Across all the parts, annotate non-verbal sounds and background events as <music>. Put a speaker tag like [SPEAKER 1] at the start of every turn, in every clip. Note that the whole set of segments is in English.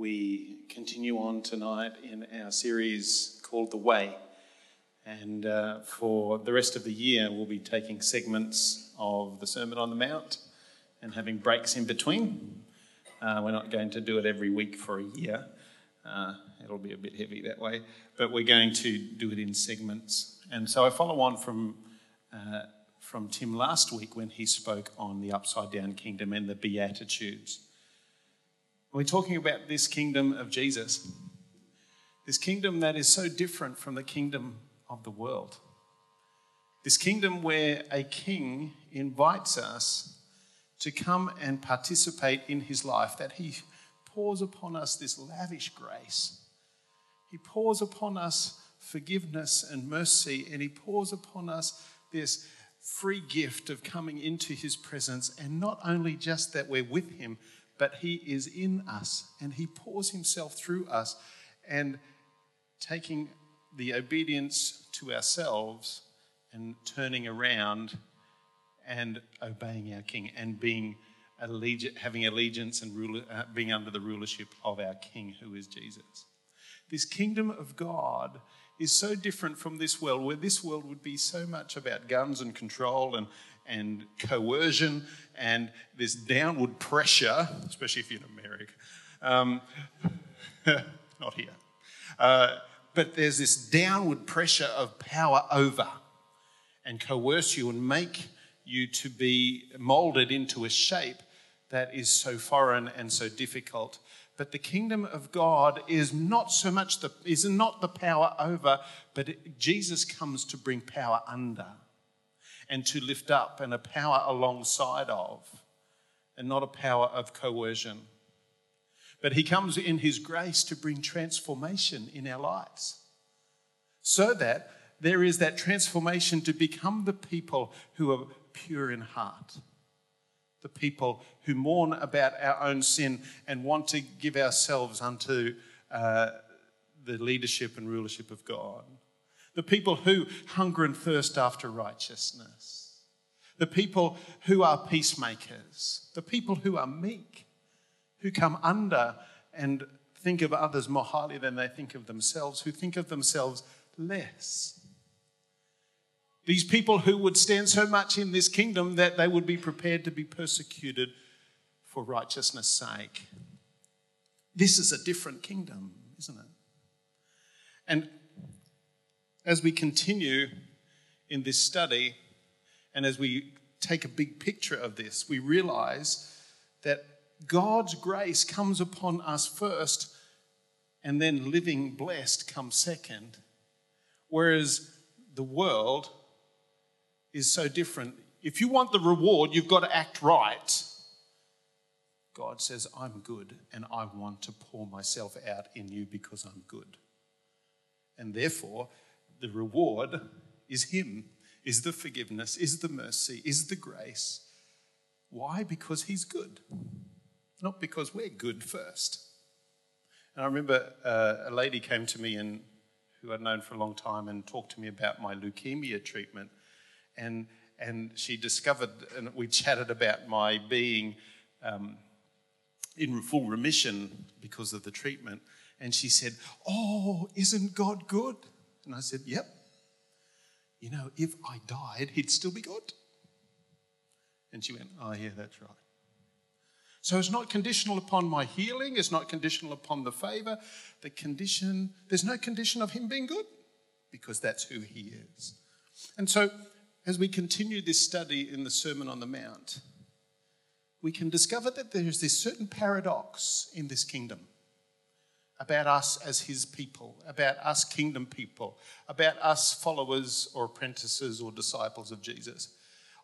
[SPEAKER 1] we continue on tonight in our series called The Way. And uh, for the rest of the year, we'll be taking segments of the Sermon on the Mount and having breaks in between. Uh, we're not going to do it every week for a year, uh, it'll be a bit heavy that way, but we're going to do it in segments. And so I follow on from. Uh, from Tim last week when he spoke on the upside down kingdom and the Beatitudes. We're talking about this kingdom of Jesus, this kingdom that is so different from the kingdom of the world. This kingdom where a king invites us to come and participate in his life, that he pours upon us this lavish grace. He pours upon us forgiveness and mercy, and he pours upon us this free gift of coming into his presence, and not only just that we're with him, but he is in us and he pours himself through us and taking the obedience to ourselves and turning around and obeying our king and being having allegiance and ruler, uh, being under the rulership of our king who is Jesus. This kingdom of God is so different from this world, where this world would be so much about guns and control and, and coercion and this downward pressure, especially if you're in America. Um, <laughs> not here. Uh, but there's this downward pressure of power over and coerce you and make you to be molded into a shape that is so foreign and so difficult but the kingdom of God is not so much the is not the power over, but it, Jesus comes to bring power under and to lift up and a power alongside of, and not a power of coercion. But he comes in his grace to bring transformation in our lives. So that there is that transformation to become the people who are pure in heart the people who mourn about our own sin and want to give ourselves unto uh, the leadership and rulership of God. The people who hunger and thirst after righteousness. The people who are peacemakers. The people who are meek, who come under and think of others more highly than they think of themselves, who think of themselves less. These people who would stand so much in this kingdom that they would be prepared to be persecuted for righteousness' sake. This is a different kingdom, isn't it? And as we continue in this study, and as we take a big picture of this, we realize that God's grace comes upon us first, and then living blessed comes second. Whereas the world is so different. If you want the reward, you've got to act right. God says, I'm good and I want to pour myself out in you because I'm good. And therefore, the reward is Him, is the forgiveness, is the mercy, is the grace. Why? Because He's good, not because we're good first. And I remember uh, a lady came to me and who I'd known for a long time and talked to me about my leukemia treatment and and she discovered, and we chatted about my being um, in full remission because of the treatment. And she said, Oh, isn't God good? And I said, Yep. You know, if I died, he'd still be good. And she went, Oh, yeah, that's right. So it's not conditional upon my healing, it's not conditional upon the favor. The condition, there's no condition of him being good because that's who he is. And so as we continue this study in the Sermon on the Mount, we can discover that there is this certain paradox in this kingdom about us as his people, about us kingdom people, about us followers or apprentices or disciples of Jesus.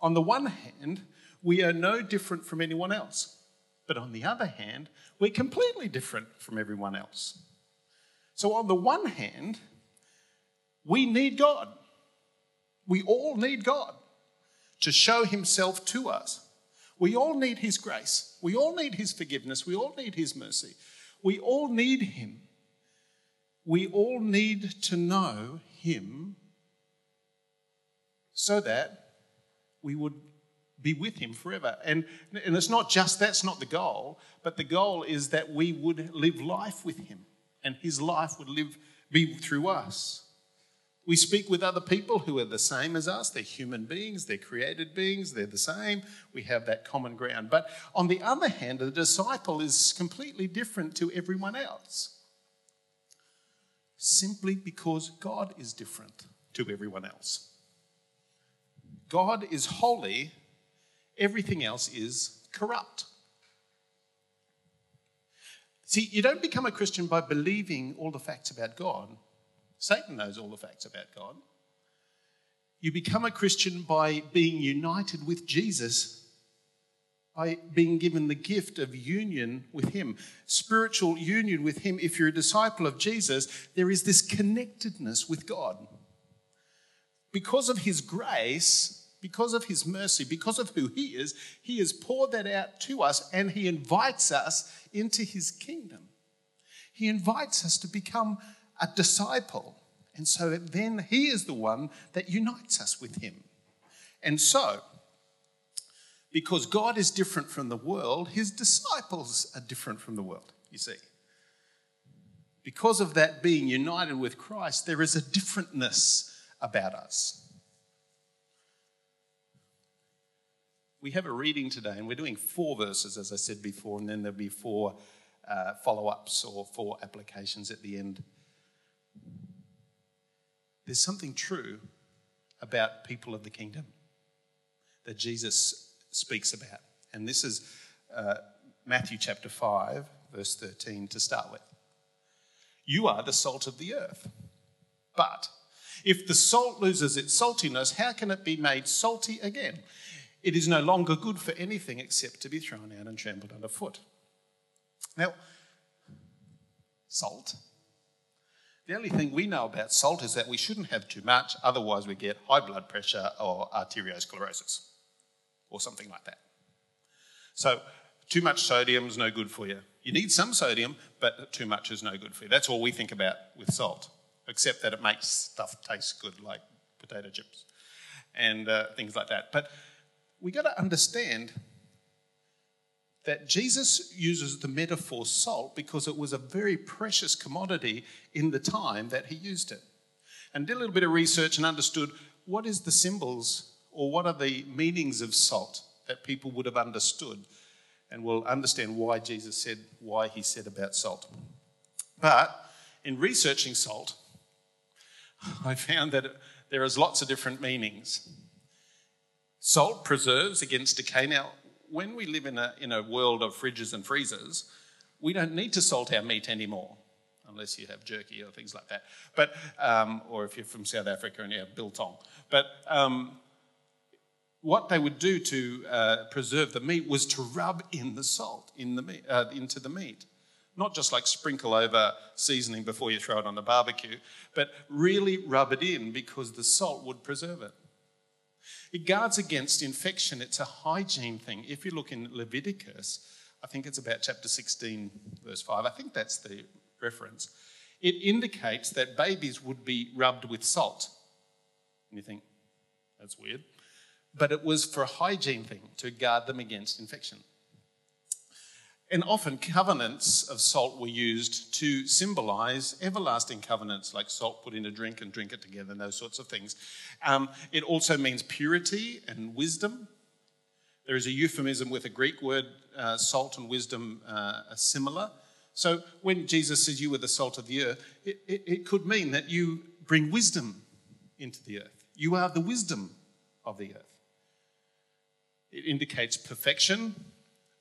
[SPEAKER 1] On the one hand, we are no different from anyone else. But on the other hand, we're completely different from everyone else. So, on the one hand, we need God. We all need God to show Himself to us. We all need His grace. We all need His forgiveness. We all need His mercy. We all need Him. We all need to know Him so that we would be with him forever. And, and it's not just that's not the goal, but the goal is that we would live life with him and his life would live be through us. We speak with other people who are the same as us. They're human beings, they're created beings, they're the same. We have that common ground. But on the other hand, the disciple is completely different to everyone else. Simply because God is different to everyone else. God is holy, everything else is corrupt. See, you don't become a Christian by believing all the facts about God. Satan knows all the facts about God. You become a Christian by being united with Jesus, by being given the gift of union with Him, spiritual union with Him. If you're a disciple of Jesus, there is this connectedness with God. Because of His grace, because of His mercy, because of who He is, He has poured that out to us and He invites us into His kingdom. He invites us to become a disciple. And so then he is the one that unites us with him. And so, because God is different from the world, his disciples are different from the world, you see. Because of that being united with Christ, there is a differentness about us. We have a reading today, and we're doing four verses, as I said before, and then there'll be four uh, follow ups or four applications at the end there's something true about people of the kingdom that Jesus speaks about. And this is uh, Matthew chapter 5, verse 13 to start with. You are the salt of the earth. But if the salt loses its saltiness, how can it be made salty again? It is no longer good for anything except to be thrown out and trampled underfoot. Now, salt the only thing we know about salt is that we shouldn't have too much, otherwise, we get high blood pressure or arteriosclerosis or something like that. So, too much sodium is no good for you. You need some sodium, but too much is no good for you. That's all we think about with salt, except that it makes stuff taste good, like potato chips and uh, things like that. But we got to understand that Jesus uses the metaphor salt because it was a very precious commodity in the time that he used it. And did a little bit of research and understood what is the symbols or what are the meanings of salt that people would have understood and will understand why Jesus said why he said about salt. But in researching salt, <laughs> I found that there is lots of different meanings. Salt preserves against decay. Now, when we live in a, in a world of fridges and freezers, we don't need to salt our meat anymore, unless you have jerky or things like that. But, um, or if you're from South Africa and you have biltong. But um, what they would do to uh, preserve the meat was to rub in the salt in the meat, uh, into the meat. Not just like sprinkle over seasoning before you throw it on the barbecue, but really rub it in because the salt would preserve it. It guards against infection. It's a hygiene thing. If you look in Leviticus, I think it's about chapter 16, verse 5, I think that's the reference. It indicates that babies would be rubbed with salt. And you think, that's weird. But it was for a hygiene thing to guard them against infection. And often covenants of salt were used to symbolize everlasting covenants, like salt put in a drink and drink it together, and those sorts of things. Um, it also means purity and wisdom. There is a euphemism with a Greek word, uh, salt and wisdom uh, are similar. So when Jesus says you are the salt of the earth, it, it, it could mean that you bring wisdom into the earth. You are the wisdom of the earth. It indicates perfection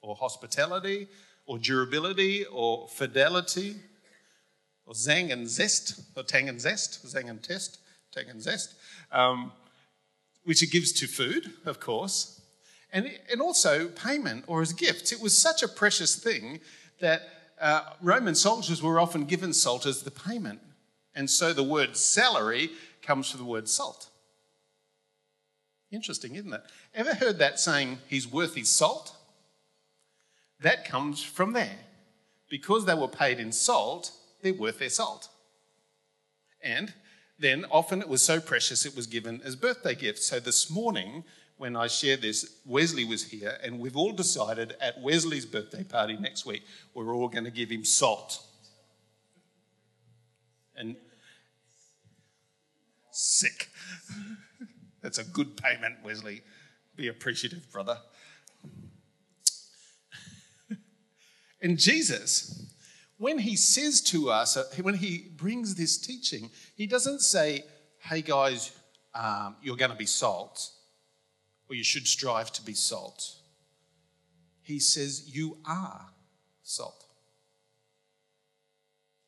[SPEAKER 1] or hospitality or durability or fidelity or zang and zest or tang and zest, zang and test, tang and zest, um, which it gives to food, of course, and, and also payment or as gifts. It was such a precious thing that uh, Roman soldiers were often given salt as the payment. And so the word salary comes from the word salt. Interesting, isn't it? Ever heard that saying, he's worth his salt? That comes from there. Because they were paid in salt, they're worth their salt. And then often it was so precious it was given as birthday gifts. So this morning when I share this, Wesley was here, and we've all decided at Wesley's birthday party next week, we're all going to give him salt. And sick. <laughs> That's a good payment, Wesley. Be appreciative, brother. And Jesus, when he says to us, uh, when he brings this teaching, he doesn't say, hey guys, um, you're going to be salt or you should strive to be salt. He says, You are salt.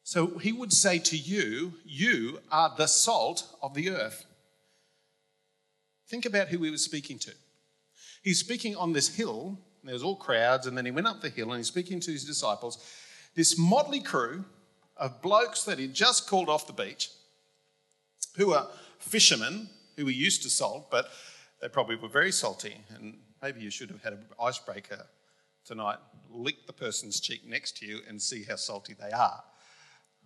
[SPEAKER 1] So he would say to you, You are the salt of the earth. Think about who he was speaking to. He's speaking on this hill, there was all crowds, and then he went up the hill and he's speaking to his disciples. This motley crew of blokes that he'd just called off the beach, who are fishermen who were used to salt, but they probably were very salty, and maybe you should have had an icebreaker tonight. Lick the person's cheek next to you and see how salty they are.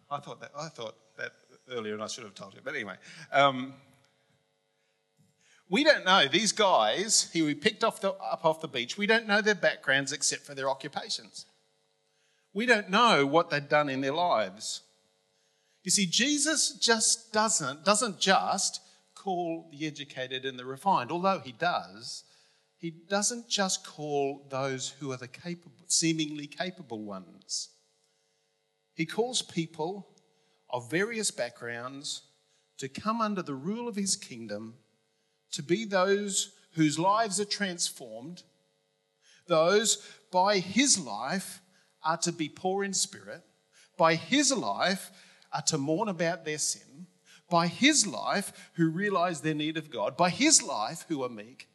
[SPEAKER 1] I thought that I thought that earlier, and I should have told you. But anyway, um, we don't know these guys who we picked off the, up off the beach. We don't know their backgrounds except for their occupations. We don't know what they've done in their lives. You see, Jesus just doesn't doesn't just call the educated and the refined, although he does, he doesn't just call those who are the capable, seemingly capable ones. He calls people of various backgrounds to come under the rule of his kingdom, to be those whose lives are transformed, those by his life are to be poor in spirit, by his life are to mourn about their sin, by his life who realize their need of God, by his life who are meek,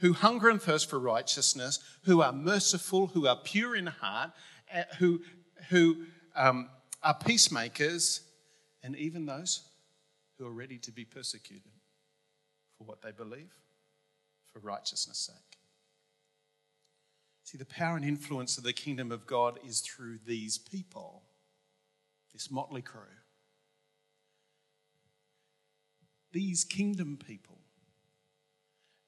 [SPEAKER 1] who hunger and thirst for righteousness, who are merciful, who are pure in heart, eh, who, who um, are peacemakers, and even those who are ready to be persecuted for what they believe, for righteousness' sake. See, the power and influence of the kingdom of God is through these people, this motley crew. these kingdom people.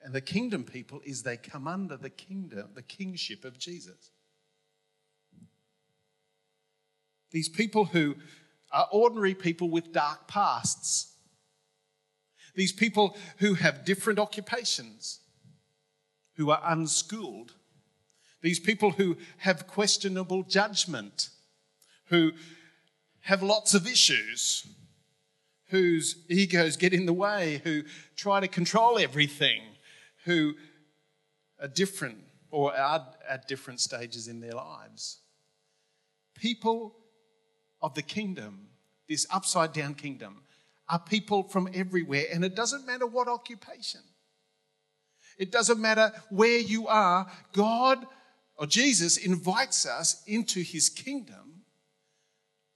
[SPEAKER 1] And the kingdom people is they come under the kingdom, the kingship of Jesus. These people who are ordinary people with dark pasts. These people who have different occupations, who are unschooled. These people who have questionable judgment, who have lots of issues whose egos get in the way, who try to control everything, who are different or are at different stages in their lives. People of the kingdom, this upside down kingdom, are people from everywhere, and it doesn't matter what occupation. It doesn't matter where you are. God or Jesus invites us into his kingdom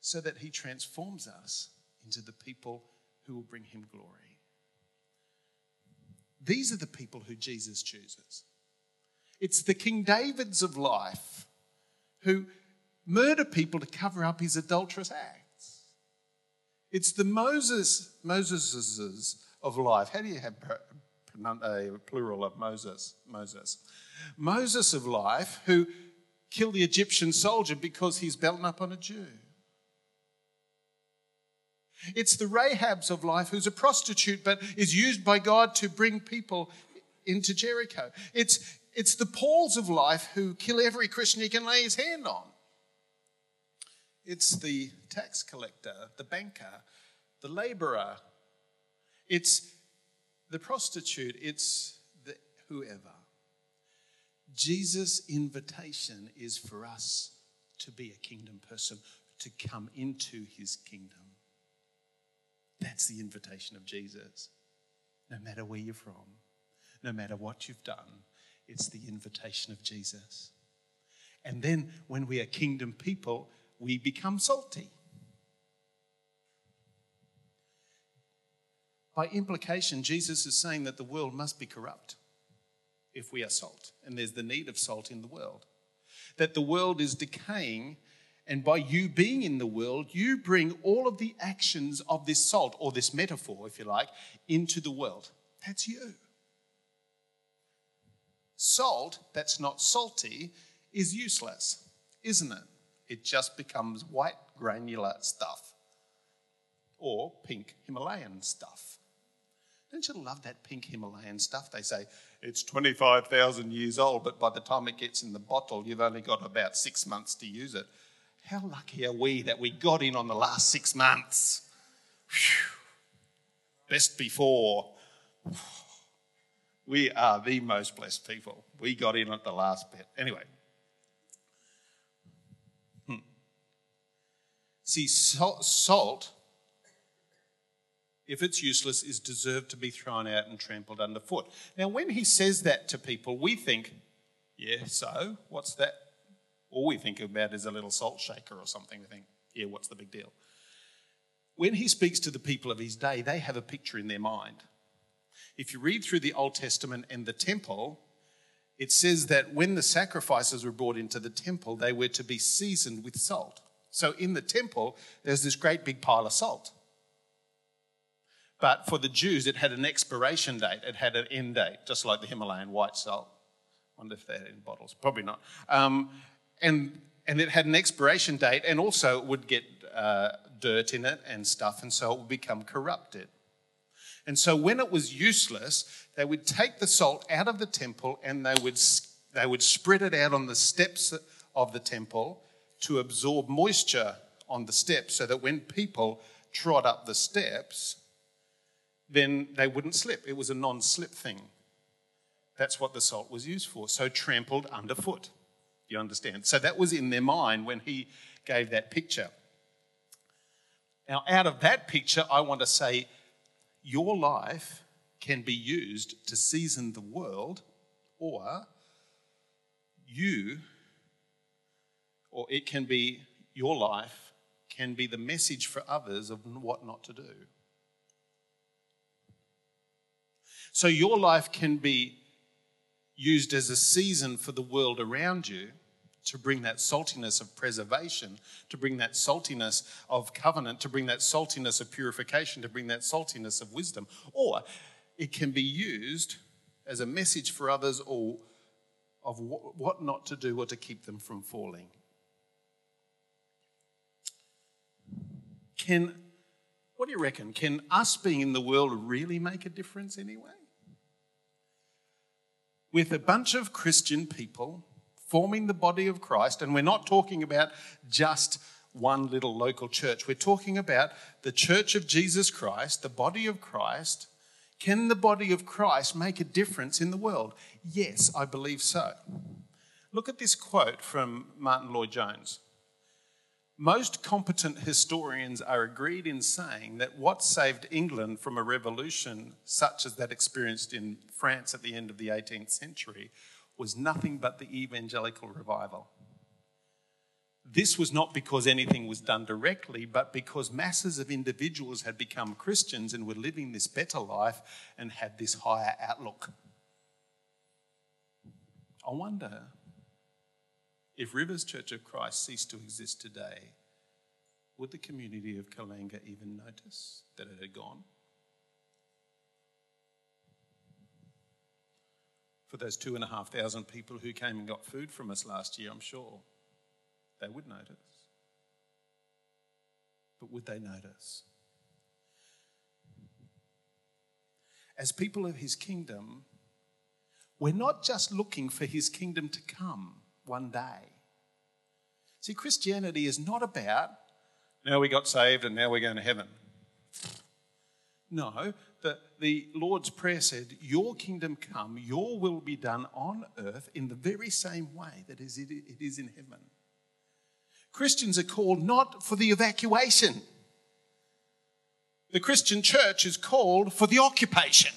[SPEAKER 1] so that he transforms us into the people who will bring him glory. These are the people who Jesus chooses. It's the King Davids of life who murder people to cover up his adulterous acts. It's the Moses, Moseses of life. How do you have a plural of Moses? Moses. Moses of life who killed the Egyptian soldier because he's belting up on a Jew. It's the Rahabs of life who's a prostitute but is used by God to bring people into Jericho. It's, it's the Pauls of life who kill every Christian he can lay his hand on. It's the tax collector, the banker, the laborer. It's the prostitute. It's the whoever. Jesus' invitation is for us to be a kingdom person, to come into his kingdom. That's the invitation of Jesus. No matter where you're from, no matter what you've done, it's the invitation of Jesus. And then when we are kingdom people, we become salty. By implication, Jesus is saying that the world must be corrupt if we are salt, and there's the need of salt in the world. That the world is decaying and by you being in the world, you bring all of the actions of this salt, or this metaphor, if you like, into the world. That's you. Salt that's not salty is useless, isn't it? It just becomes white granular stuff or pink Himalayan stuff. Don't you love that pink Himalayan stuff? They say it's 25,000 years old, but by the time it gets in the bottle, you've only got about six months to use it. How lucky are we that we got in on the last six months? Whew. Best before. We are the most blessed people. We got in at the last bit. Anyway. See, salt, if it's useless, is deserved to be thrown out and trampled underfoot. Now, when he says that to people, we think, yeah, so what's that? All we think about is a little salt shaker or something. We think, yeah, what's the big deal? When he speaks to the people of his day, they have a picture in their mind if you read through the Old Testament and the temple, it says that when the sacrifices were brought into the temple, they were to be seasoned with salt. So in the temple, there's this great big pile of salt. But for the Jews, it had an expiration date, it had an end date, just like the Himalayan white salt. I wonder if they're in bottles. Probably not. Um, and, and it had an expiration date, and also it would get uh, dirt in it and stuff, and so it would become corrupted. And so when it was useless, they would take the salt out of the temple and they would, they would spread it out on the steps of the temple to absorb moisture on the steps so that when people trod up the steps, then they wouldn't slip. It was a non slip thing. That's what the salt was used for. So trampled underfoot. You understand? So that was in their mind when he gave that picture. Now, out of that picture, I want to say your life can be used to season the world, or you, or it can be your life, can be the message for others of what not to do. So your life can be used as a season for the world around you to bring that saltiness of preservation, to bring that saltiness of covenant, to bring that saltiness of purification, to bring that saltiness of wisdom. Or it can be used as a message for others or of what not to do or to keep them from falling. Can, what do you reckon? Can us being in the world really make a difference anyway? With a bunch of Christian people forming the body of Christ. And we're not talking about just one little local church. We're talking about the church of Jesus Christ, the body of Christ. Can the body of Christ make a difference in the world? Yes, I believe so. Look at this quote from Martyn Lloyd-Jones. Most competent historians are agreed in saying that what saved England from a revolution such as that experienced in France at the end of the 18th century was nothing but the evangelical revival. This was not because anything was done directly, but because masses of individuals had become Christians and were living this better life and had this higher outlook. I wonder if Rivers Church of Christ ceased to exist today, would the community of Kallangur even notice that it had gone? for those two and a half thousand people who came and got food from us last year, I'm sure they would notice. But would they notice? As people of his kingdom, we're not just looking for his kingdom to come one day. See, Christianity is not about now we got saved and now we're going to heaven. No, the, the Lord's Prayer said, Your kingdom come, your will be done on earth in the very same way that it is in heaven. Christians are called not for the evacuation. The Christian church is called for the occupation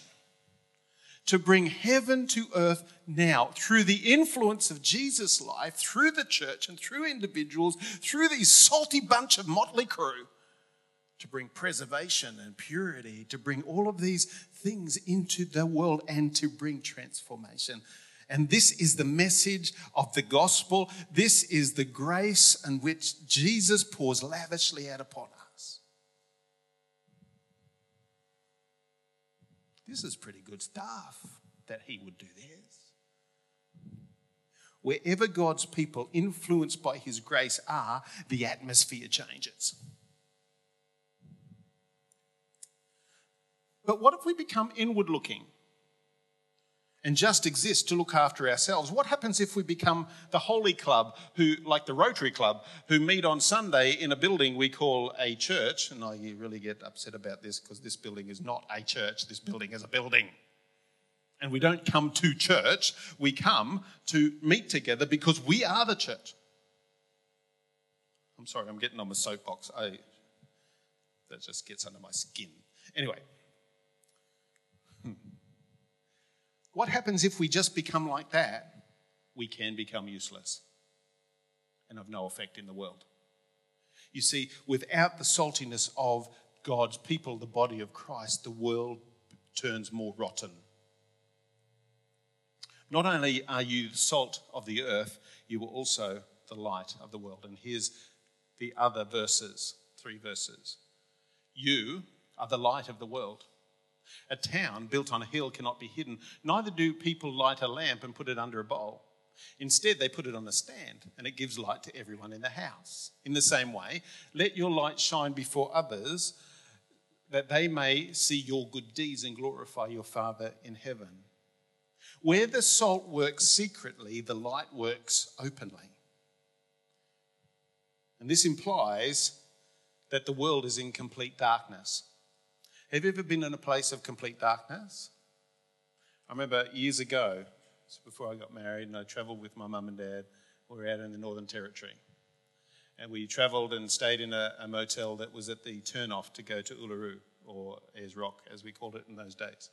[SPEAKER 1] to bring heaven to earth now through the influence of Jesus' life, through the church and through individuals, through these salty bunch of motley crew to bring preservation and purity, to bring all of these things into the world and to bring transformation. And this is the message of the gospel. This is the grace in which Jesus pours lavishly out upon us. This is pretty good stuff that he would do this. Wherever God's people, influenced by His grace, are, the atmosphere changes. But what if we become inward looking? And just exist to look after ourselves. What happens if we become the Holy Club, who, like the Rotary Club, who meet on Sunday in a building we call a church? And oh, I really get upset about this because this building is not a church, this building is a building. And we don't come to church, we come to meet together because we are the church. I'm sorry, I'm getting on my soapbox. I, that just gets under my skin. Anyway. What happens if we just become like that? We can become useless and of no effect in the world. You see, without the saltiness of God's people, the body of Christ, the world turns more rotten. Not only are you the salt of the earth, you are also the light of the world. And here's the other verses, three verses. You are the light of the world. A town built on a hill cannot be hidden. Neither do people light a lamp and put it under a bowl. Instead, they put it on a stand, and it gives light to everyone in the house. In the same way, let your light shine before others, that they may see your good deeds and glorify your Father in heaven. Where the salt works secretly, the light works openly. And this implies that the world is in complete darkness. Have you ever been in a place of complete darkness? I remember years ago, before I got married, and I travelled with my mum and dad. We were out in the Northern Territory. And we travelled and stayed in a, a, motel that was at the turnoff to go to Uluru, or Ayers Rock, as we called it in those days.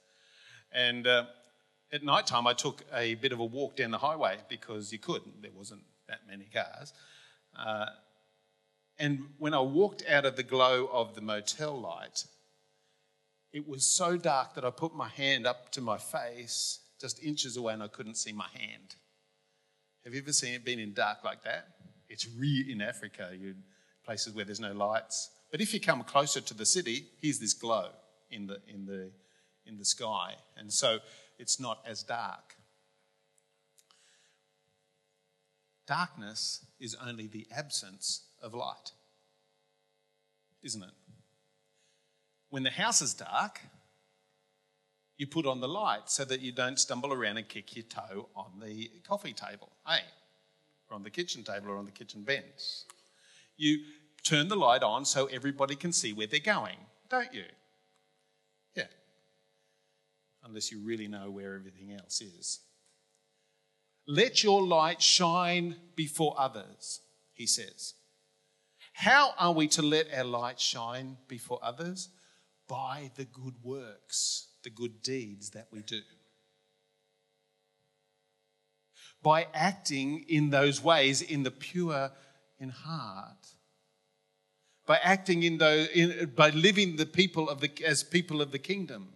[SPEAKER 1] And uh, at night time, I took a bit of a walk down the highway because you could. There wasn't that many cars. Uh, and when I walked out of the glow of the motel light, it was so dark that I put my hand up to my face, just inches away, and I couldn't see my hand. Have you ever seen it been in dark like that? It's real in Africa, you places where there's no lights. But if you come closer to the city, here's this glow in the in the in the sky, and so it's not as dark. Darkness is only the absence of light, isn't it? When the house is dark, you put on the light so that you don't stumble around and kick your toe on the coffee table, hey, or on the kitchen table or on the kitchen bench. You turn the light on so everybody can see where they're going, don't you? Yeah. Unless you really know where everything else is. Let your light shine before others, he says. How are we to let our light shine before others? By the good works, the good deeds that we do. By acting in those ways in the pure in heart. By acting in those, in, by living the people of the, as people of the kingdom.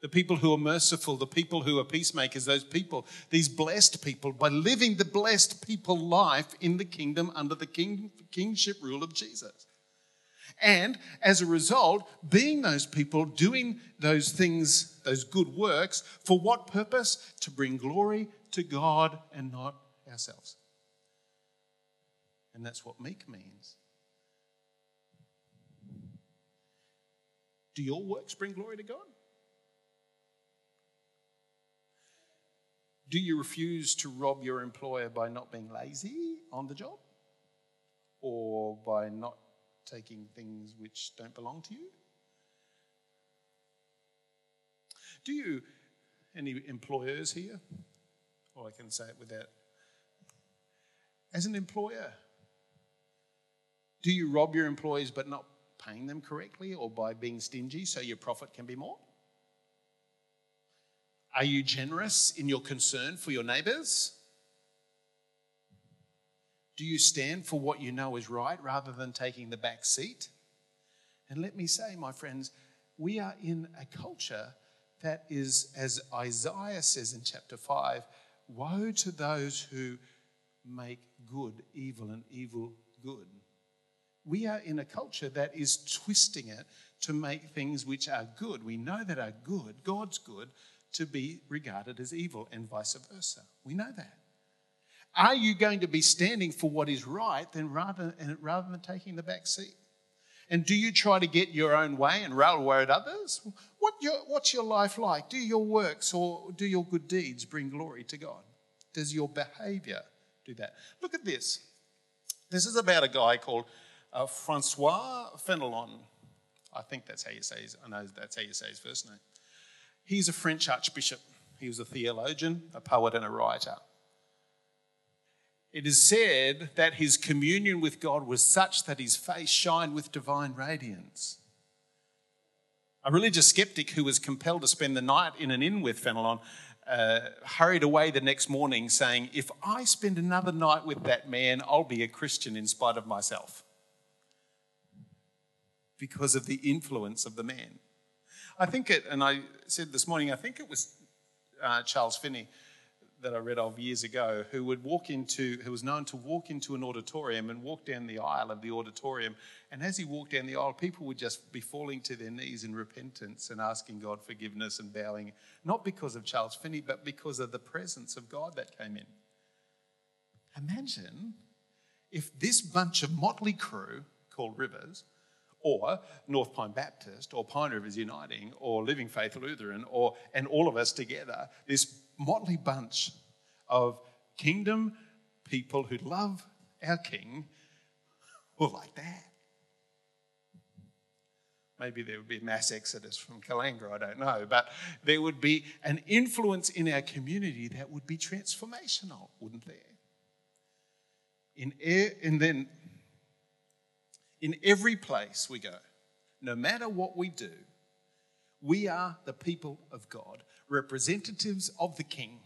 [SPEAKER 1] The people who are merciful, the people who are peacemakers, those people, these blessed people, by living the blessed people life in the kingdom under the king, kingship rule of Jesus. And as a result, being those people, doing those things, those good works, for what purpose? To bring glory to God and not ourselves. And that's what meek means. Do your works bring glory to God? Do you refuse to rob your employer by not being lazy on the job? Or by not taking things which don't belong to you? Do you, any employers here? Or I can say it without. As an employer, do you rob your employees but not paying them correctly or by being stingy so your profit can be more? Are you generous in your concern for your neighbours? Do you stand for what you know is right rather than taking the back seat? And let me say, my friends, we are in a culture that is, as Isaiah says in chapter 5, woe to those who make good evil and evil good. We are in a culture that is twisting it to make things which are good, we know that are good, God's good, to be regarded as evil and vice versa. We know that. Are you going to be standing for what is right then rather, rather than taking the back seat? And do you try to get your own way and railroad others? What your, what's your life like? Do your works or do your good deeds bring glory to God? Does your behavior do that? Look at this. This is about a guy called uh, Francois Fenelon. I think that's how you say his, I know that's how you say his first name. He's a French archbishop. He was a theologian, a poet, and a writer. It is said that his communion with God was such that his face shined with divine radiance. A religious skeptic who was compelled to spend the night in an inn with Fenelon uh, hurried away the next morning saying, If I spend another night with that man, I'll be a Christian in spite of myself. Because of the influence of the man. I think it, and I said this morning, I think it was uh, Charles Finney that I read of years ago who would walk into, who was known to walk into an auditorium and walk down the aisle of the auditorium. And as he walked down the aisle, people would just be falling to their knees in repentance and asking God forgiveness and bowing, not because of Charles Finney, but because of the presence of God that came in. Imagine if this bunch of motley crew called Rivers, or North Pine Baptist, or Pine Rivers Uniting, or Living Faith Lutheran, or and all of us together, this motley bunch of kingdom people who love our King were like that. Maybe there would be a mass exodus from Kallangur, I don't know. But there would be an influence in our community that would be transformational, wouldn't there? In and then in every place we go, no matter what we do, we are the people of God representatives of the King,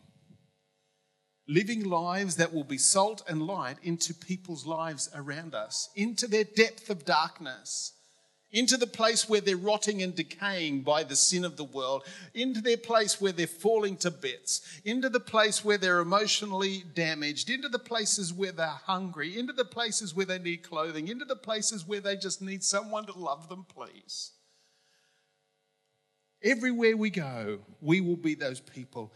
[SPEAKER 1] living lives that will be salt and light into people's lives around us, into their depth of darkness, into the place where they're rotting and decaying by the sin of the world, into their place where they're falling to bits, into the place where they're emotionally damaged, into the places where they're hungry, into the places where they need clothing, into the places where they just need someone to love them, please. Everywhere we go, we will be those people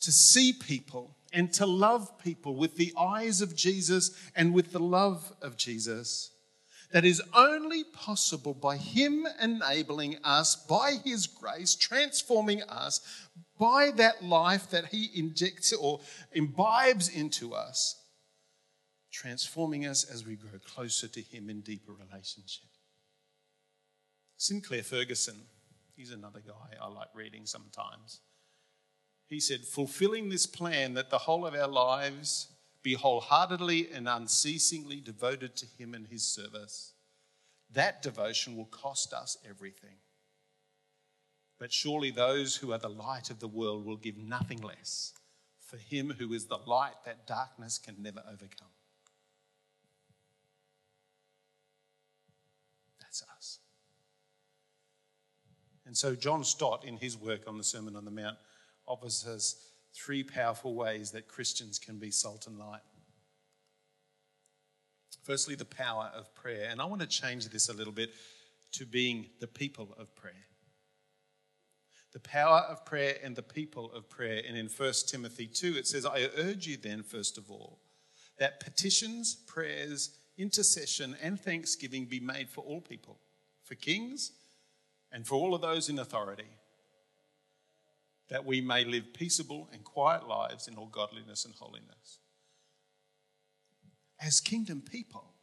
[SPEAKER 1] to see people and to love people with the eyes of Jesus and with the love of Jesus. That is only possible by Him enabling us, by His grace, transforming us, by that life that He injects or imbibes into us, transforming us as we grow closer to Him in deeper relationship. Sinclair Ferguson He's another guy I like reading sometimes. He said, fulfilling this plan that the whole of our lives be wholeheartedly and unceasingly devoted to Him and His service. That devotion will cost us everything. But surely those who are the light of the world will give nothing less for Him who is the light that darkness can never overcome. That's us. And so John Stott, in his work on the Sermon on the Mount, offers us three powerful ways that Christians can be salt and light. Firstly, the power of prayer. And I want to change this a little bit to being the people of prayer. The power of prayer and the people of prayer. And in 1 Timothy 2, it says, I urge you then, first of all, that petitions, prayers, intercession, and thanksgiving be made for all people, for kings and for all of those in authority, that we may live peaceable and quiet lives in all godliness and holiness. As kingdom people,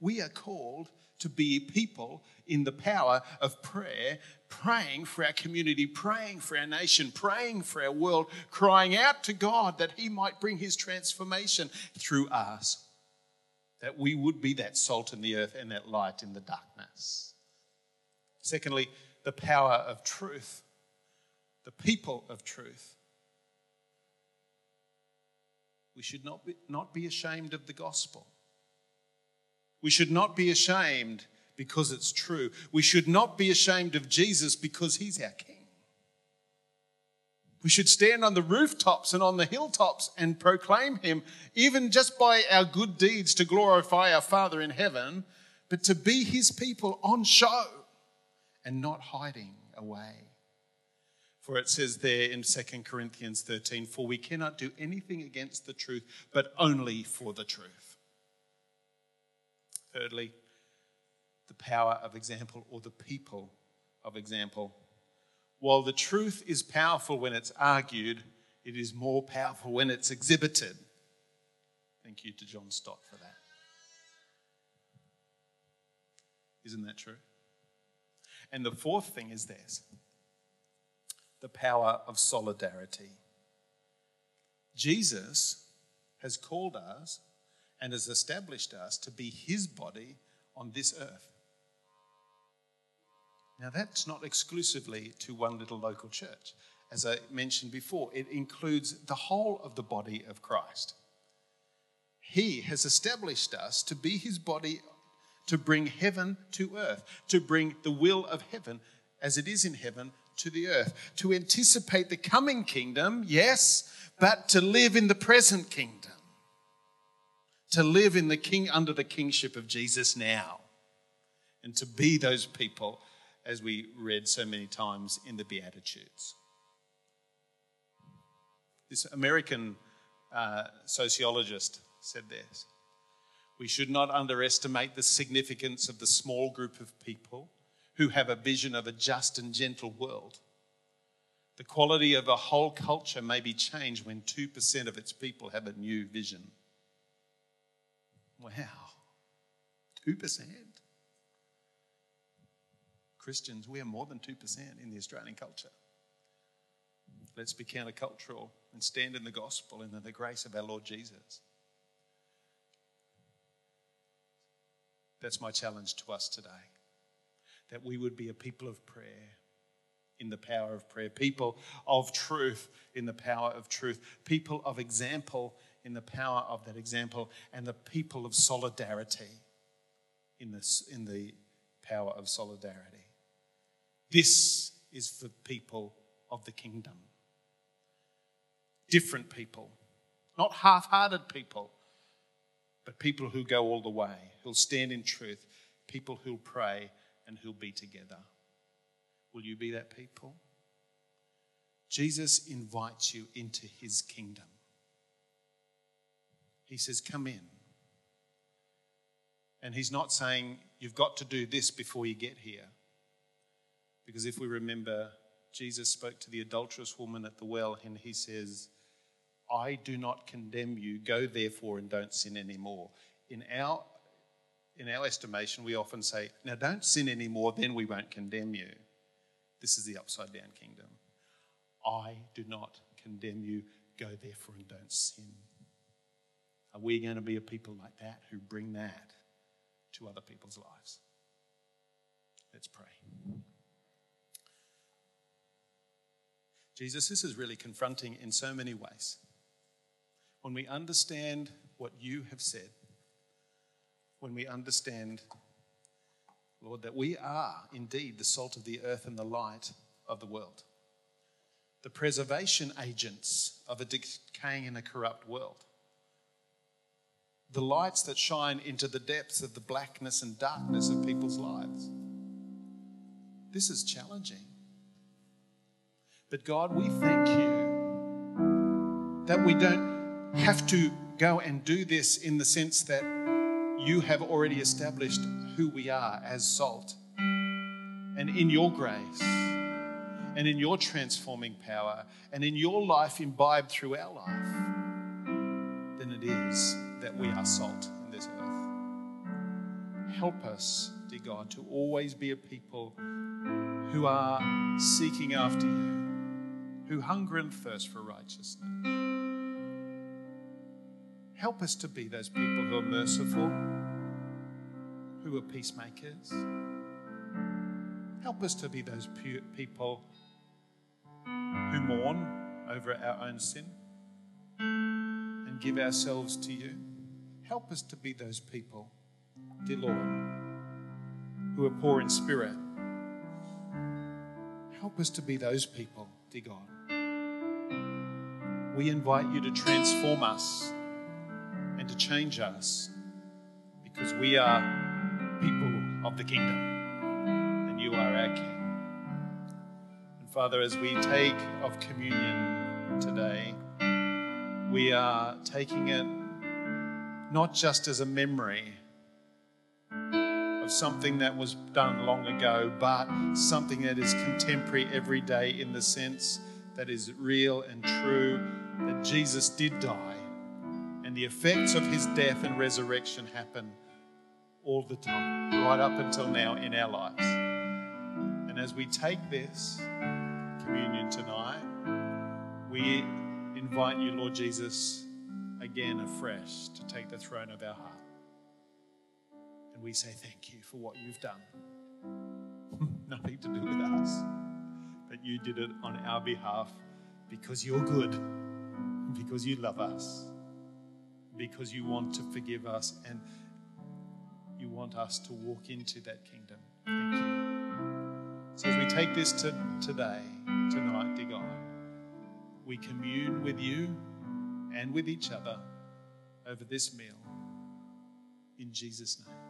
[SPEAKER 1] we are called to be people in the power of prayer, praying for our community, praying for our nation, praying for our world, crying out to God that He might bring His transformation through us, that we would be that salt in the earth and that light in the darkness. Secondly, the power of truth, the people of truth. We should not be, not be ashamed of the gospel. We should not be ashamed because it's true. We should not be ashamed of Jesus because he's our king. We should stand on the rooftops and on the hilltops and proclaim him, even just by our good deeds to glorify our Father in heaven, but to be his people on show and not hiding away. For it says there in 2 Corinthians 13, For we cannot do anything against the truth, but only for the truth. Thirdly, the power of example or the people of example. While the truth is powerful when it's argued, it is more powerful when it's exhibited. Thank you to John Stott for that. Isn't that true? And the fourth thing is this the power of solidarity. Jesus has called us and has established us to be his body on this earth. Now, that's not exclusively to one little local church. As I mentioned before, it includes the whole of the body of Christ. He has established us to be his body, to bring heaven to earth, to bring the will of heaven as it is in heaven to the earth, to anticipate the coming kingdom, yes, but to live in the present kingdom, to live in the king under the kingship of Jesus now, and to be those people as we read so many times in the Beatitudes. This American uh, sociologist said this We should not underestimate the significance of the small group of people who have a vision of a just and gentle world. The quality of a whole culture may be changed when 2% of its people have a new vision. Wow, 2%. Christians, we are more than 2% in the Australian culture. Let's be countercultural and stand in the gospel and in the grace of our Lord Jesus. That's my challenge to us today that we would be a people of prayer in the power of prayer, people of truth in the power of truth, people of example in the power of that example, and the people of solidarity in, this, in the power of solidarity. This is for people of the kingdom. Different people, not half hearted people, but people who go all the way, who'll stand in truth, people who'll pray and who'll be together. Will you be that people? Jesus invites you into his kingdom. He says, Come in. And he's not saying, You've got to do this before you get here. Because if we remember, Jesus spoke to the adulterous woman at the well and he says, I do not condemn you. Go therefore and don't sin anymore. In our in our estimation, we often say, Now don't sin anymore, then we won't condemn you. This is the upside down kingdom. I do not condemn you. Go therefore and don't sin. Are we going to be a people like that who bring that to other people's lives? Let's pray. Jesus, this is really confronting in so many ways. When we understand what you have said, when we understand, Lord, that we are indeed the salt of the earth and the light of the world, the preservation agents of a decaying and a corrupt world, the lights that shine into the depths of the blackness and darkness of people's lives. This is challenging. But God, we thank you that we don't have to go and do this in the sense that you have already established who we are as salt. And in your grace, and in your transforming power, and in your life imbibed through our life, then it is that we are salt in this earth. Help us, dear God, to always be a people who are seeking after you, who hunger and thirst for righteousness. Help us to be those people who are merciful, who are peacemakers. Help us to be those people who mourn over our own sin and give ourselves to you. Help us to be those people, dear Lord, who are poor in spirit. Help us to be those people, dear God. We invite you to transform us and to change us because we are people of the kingdom and you are our King. And Father, as we take of communion today, we are taking it not just as a memory of something that was done long ago, but something that is contemporary every day in the sense that is real and true, that Jesus did die, the effects of his death and resurrection happen all the time, right up until now in our lives. And as we take this communion tonight, we invite you, Lord Jesus, again afresh to take the throne of our heart. And we say thank you for what you've done. <laughs> Nothing to do with us, but you did it on our behalf because you're good, because you love us, because you want to forgive us, and you want us to walk into that kingdom. Thank you. So as we take this to today, tonight, dear God, we commune with you and with each other over this meal in Jesus' name.